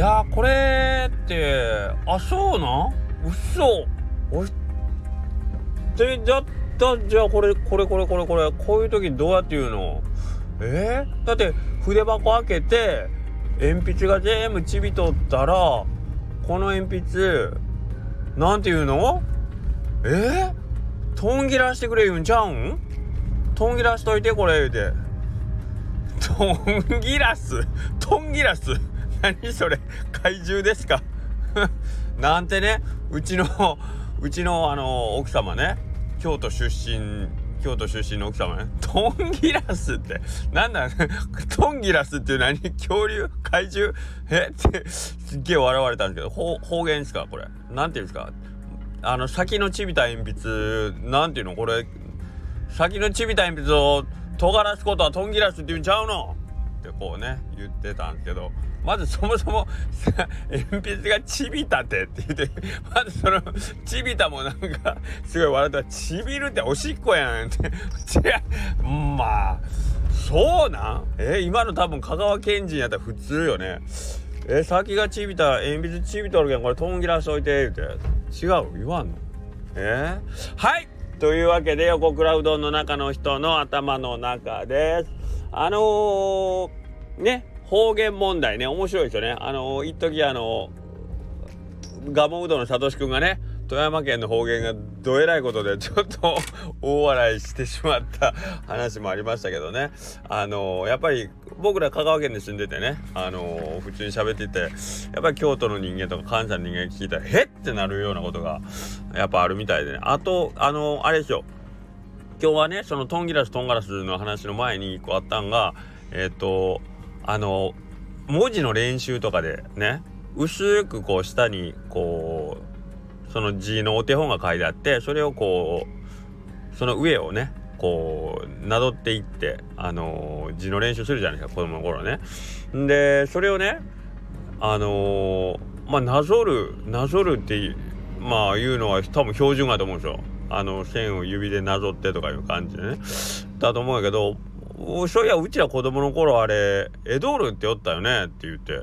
やこれってあそうなん？嘘おでじゃだじゃあこれこれこれこれこれこういう時どうやって言うの？え？ー、だって筆箱開けて鉛筆が全部ちびとったらこの鉛筆なんて言うの？え？ー、とんぎらしてくれ言うんちゃうん？とんぎらしといてこれ言うて。とんぎらす？とんぎらす？何それ怪獣ですか？なんてねうちのうちのあの奥様ね京都出身京都出身の奥様ねトンギラスってなんだトンギラスって何？恐竜？怪獣？え？ってすっげえ笑われたんですけど方言ですかこれ？なんていうんですか？あの先のちびた鉛筆なんていうの？これ先のちびた鉛筆を尖らすことはトンギラスって言うんちゃうの？ってこうね言ってたんですけどまずそもそも 鉛筆がちびたてって言ってまずそのちびたもなんかすごい笑ったちびるっておしっこやんって。違う。まあそうなん？え今の多分香川県人やったら普通よね。え先がちびた鉛筆ちびとるけんこれとんぎらしといて言うて。違う？言わんの？え？ー、はい！というわけで横倉うどんの中の人の頭の中です。あのー、ね？方言問題ね。面白いですよね。あの一時あのガモうどんのさとしくんがね富山県の方言がどえらいことでちょっと 大笑いしてしまった話もありましたけどね。あのやっぱり僕ら香川県で住んでてねあの普通に喋っててやっぱり京都の人間とか関西の人間聞いたらへってなるようなことがやっぱあるみたいでね。あとあのあれですよ今日はねそのトンギラストンガラスの話の前に1個あったんがえっ、ー、とあの文字の練習とかでね薄くこう下にこうその字のお手本が書いてあってそれをこうその上をねこうなぞっていってあの字の練習するじゃないですか子供の頃ね。でそれをねあのまあなぞるなぞるってまあ言うのは多分標準だと思うんですよ。あの線を指でなぞってとかいう感じでね。だと思うんやけどそういやうちら子供の頃あれエドールっておったよね？って言って。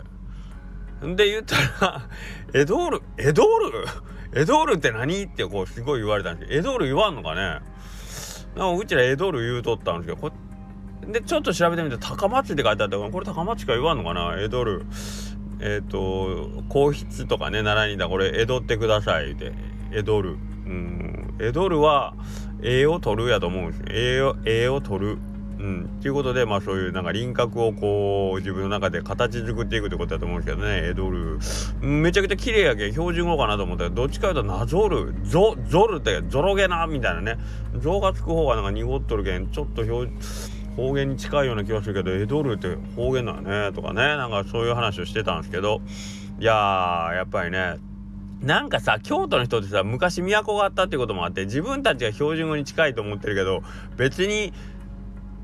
で言ったらエドールエドール？エドール って何？ってこうすごい言われたんですけどエドール言わんのかね？なんかうちらエドール言うとったんですけどこでちょっと調べてみて高松って書いてあったからこれ高松か言わんのかな？エドール。えっ、ー、と皇室とかね習いにだこれ江戸ってくださいって。エドル。うん。エドルは栄を取るやと思うんですよ。栄を取る。うん、っていうことでまあそういうなんか輪郭をこう自分の中で形作っていくってことだと思うんですけどね。エドル。めちゃくちゃ綺麗やけ標準語かなと思ったらどっちかいうとなぞるゾゾルってゾロゲなみたいなね。ゾがつく方がなんか濁っとるけんちょっと標方言に近いような気がするけどエドルって方言だよねとかね。なんかそういう話をしてたんですけど。いややっぱりねなんかさ京都の人ってさ昔都があったってこともあって自分たちが標準語に近いと思ってるけど別に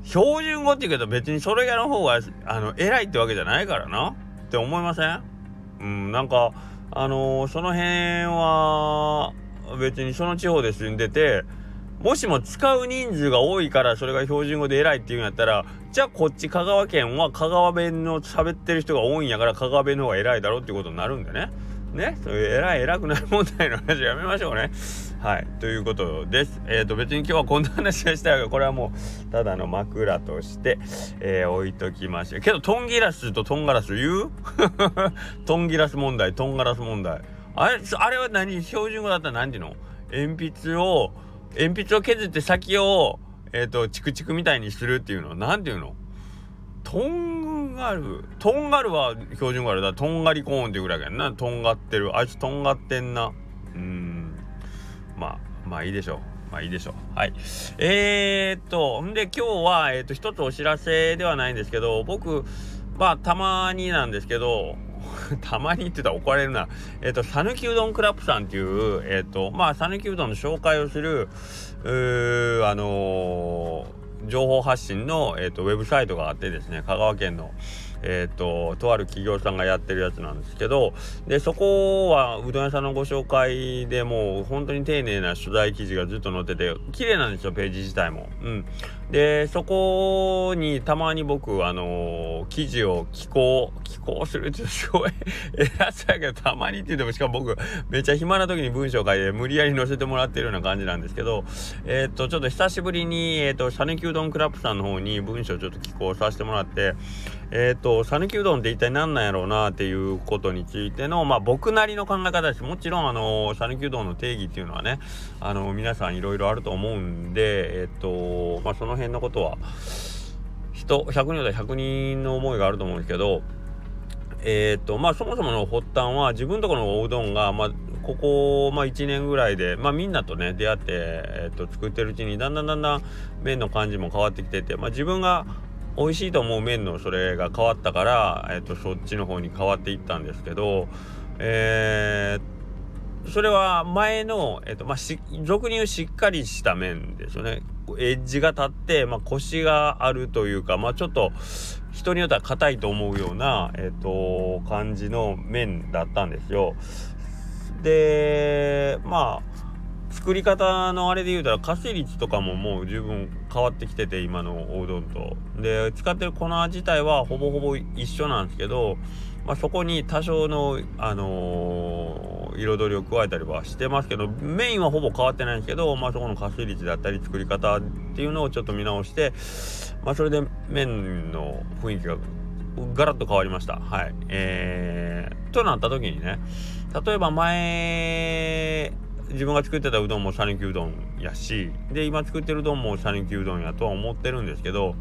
標準語って言うけど別にそれがの方があの偉いってわけじゃないからなって思いません？うんなんかあのー、その辺は別にその地方で住んでてもしも使う人数が多いからそれが標準語で偉いっていうんやったらじゃあこっち香川県は香川弁の喋ってる人が多いんやから香川弁の方が偉いだろってことになるんでね。ね、そういう偉い偉くない問題の話やめましょうね。はい、ということです。えっ、ー、と別に今日はこんな話がしたいがこれはもうただの枕として、えー、置いときましょう。けどトンギラスとトンガラス言う？トンギラス問題トンガラス問題。あれあれは何標準語だったら何ていうの？鉛筆を鉛筆を削って先をえっ、ー、とチクチクみたいにするっていうの？は何ていうの？トンガルトンガルは標準語ある。だとんがりコーンっていうぐらいやんな。とんがってる。あいつとんがってんな。うん。まあまあいいでしょう。まあいいでしょう。はい。えー、っとんで今日はえー、っと一つお知らせではないんですけど僕まあたまになんですけど たまにって言ったら怒られるな。えっ、と、讃岐うどんクラップさんっていう、えっ、と、まあ、讃岐うどんの紹介をする、あのー情報発信の、えーと、ウェブサイトがあってですね香川県の、えっ、ととある企業さんがやってるやつなんですけどでそこはうどん屋さんのご紹介でもう本当に丁寧な取材記事がずっと載ってて綺麗なんですよページ自体も。うん、でそこにたまに僕あの記事を寄稿寄稿するってすごい偉そうやけどたまにって言ってもしかも僕めっちゃ暇な時に文章書いて無理やり載せてもらってるような感じなんですけどえっ、とちょっと久しぶりにえっ、と讃岐うどんクラップさんの方に文章ちょっと寄稿させてもらってえっ、と讃岐うどんって一体何なんやろうなっていうことについてのまあ僕なりの考え方です。もちろんあの讃岐うどんの定義っていうのはねあの皆さんいろいろあると思うんでえっ、とまあそのの辺のことは人100人だったら100人の思いがあると思うんですけどえっ、とまあそもそもの発端は自分とこのおうどんがまあここ、まあ、1年ぐらいで、まあ、みんなとね出会って、えー、と作ってるうちにだんだんだんだん麺の感じも変わってきてて、まあ、自分が美味しいと思う麺のそれが変わったから、えー、とそっちの方に変わっていったんですけど、えー、それは前の、えーとまあ、し俗に言うしっかりした麺ですよね。エッジが立って、まあ、腰があるというか、まあ、ちょっと人によっては硬いと思うような、えーと感じの麺だったんですよ。でまあ作り方のあれで言うたら加水率とかももう十分変わってきてて今のおうどんとで使ってる粉自体はほぼほぼ一緒なんですけど、まあ、そこに多少の、あのー、彩りを加えたりはしてますけどメインはほぼ変わってないんですけど、まあ、そこの加水率だったり作り方っていうのをちょっと見直して、まあ、それで麺の雰囲気がガラッと変わりました。はい。えー、となった時にね例えば前自分が作ってたうどんも讃岐うどんやしで今作ってるうどんも讃岐うどんやとは思ってるんですけど、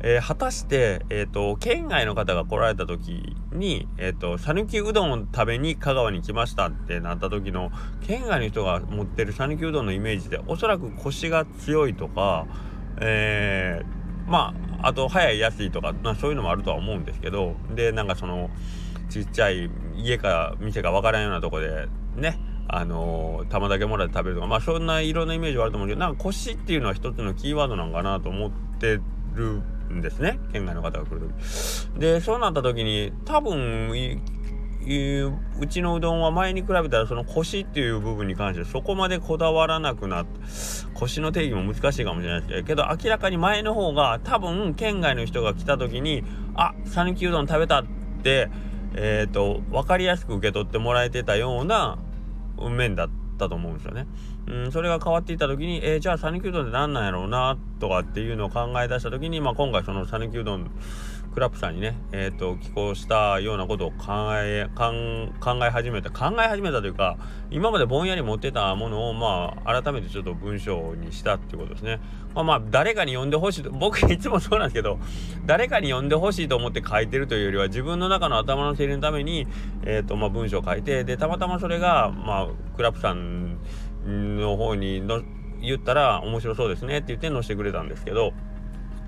えー、果たして、えーと、県外の方が来られた時に讃岐、えーと、うどんを食べに香川に来ましたってなった時の県外の人が持ってる讃岐うどんのイメージでおそらくコシが強いとか、えー、まああと早い安いとか、まあ、そういうのもあるとは思うんですけどでなんかそのちっちゃい家か店か分からんようなとこでねあのー、玉だけもらって食べるとかまあそんな色のイメージはあると思うけどなんか腰っていうのは一つのキーワードなんかなと思ってるんですね。県外の方が来る時。でそうなった時に多分うちのうどんは前に比べたらその腰っていう部分に関してそこまでこだわらなくなって腰の定義も難しいかもしれないですけど明らかに前の方が多分県外の人が来た時にあ讃岐うどん食べたってえっ、ー、と、分かりやすく受け取ってもらえてたような面だった。たと思うんですよね。うん、それが変わっていた時に、えー、じゃあ、讃岐うどんって何なんやろうな、とかっていうのを考え出した時に、まあ、今回その讃岐うどんクラップさんにね、えっ、ー、と、寄稿したようなことを考え、考え始めた、考え始めたというか、今までぼんやり持ってたものを、まあ、改めてちょっと文章にしたっていうことですね。まあまあ、誰かに読んでほしいと、僕いつもそうなんですけど、誰かに読んでほしいと思って書いてるというよりは、自分の中の頭の整理のために、えっ、ー、と、まあ、文章を書いて、で、たまたまそれが、まあ、クラップさんの方にの言ったら、面白そうですねって言って載せてくれたんですけど、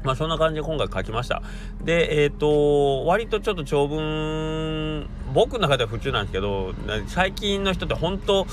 まあそんな感じで今回書きました。で、えっ、ー、と、割とちょっと長文、僕の中では普通なんですけど、最近の人って本当、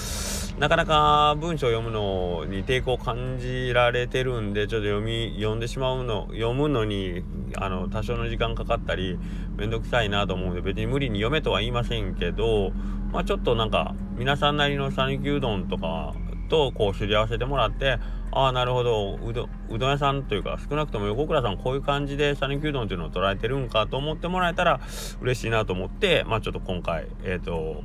なかなか文章を読むのに抵抗を感じられてるんで、ちょっと読み、読んでしまうの、読むのに、あの、多少の時間かかったり、めんどくさいなと思うんで、別に無理に読めとは言いませんけど、まあちょっとなんか、皆さんなりの讃岐うどんとかとこう知り合わせてもらって、ああなるほど。うどうどん屋さんというか少なくとも横倉さんこういう感じで讃岐うどんっていうのを捉えてるんかと思ってもらえたら嬉しいなと思ってまあちょっと今回えっ、ー、と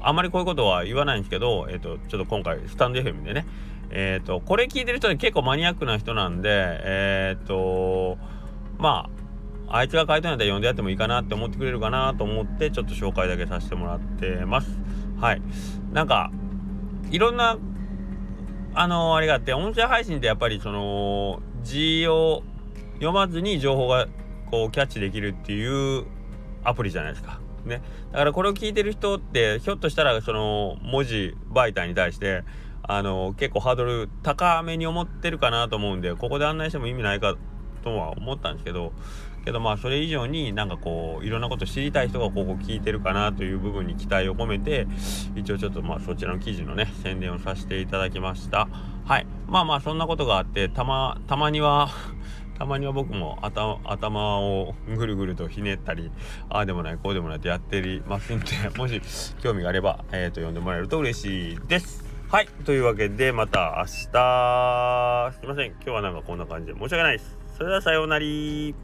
あんまりこういうことは言わないんですけど、えっ、ー、とちょっと今回スタンド FM でねえっ、ー、とこれ聞いてる人で結構マニアックな人なんでえっ、とまああいつが書いたんやったら読んでやってもいいかなって思ってくれるかなと思ってちょっと紹介だけさせてもらってます。はい。なんかいろんなあの、あれがあって、音声配信ってやっぱりその、字を読まずに情報がこうキャッチできるっていうアプリじゃないですか。ね。だからこれを聞いてる人って、ひょっとしたらその文字媒体に対して、あの、結構ハードル高めに思ってるかなと思うんで、ここで案内しても意味ないかとは思ったんですけど、けどまあそれ以上になんかこういろんなこと知りたい人がここ聞いてるかなという部分に期待を込めて一応ちょっとまあそちらの記事のね宣伝をさせていただきました。はい。まあまあそんなことがあってたまたまには たまには僕も頭頭をぐるぐるとひねったりああでもないこうでもないってやってりますんで もし興味があれば、えー、と呼んでもらえると嬉しいです。はい。というわけでまた明日。すいません。今日はなんかこんな感じで申し訳ないです。それではさようなら。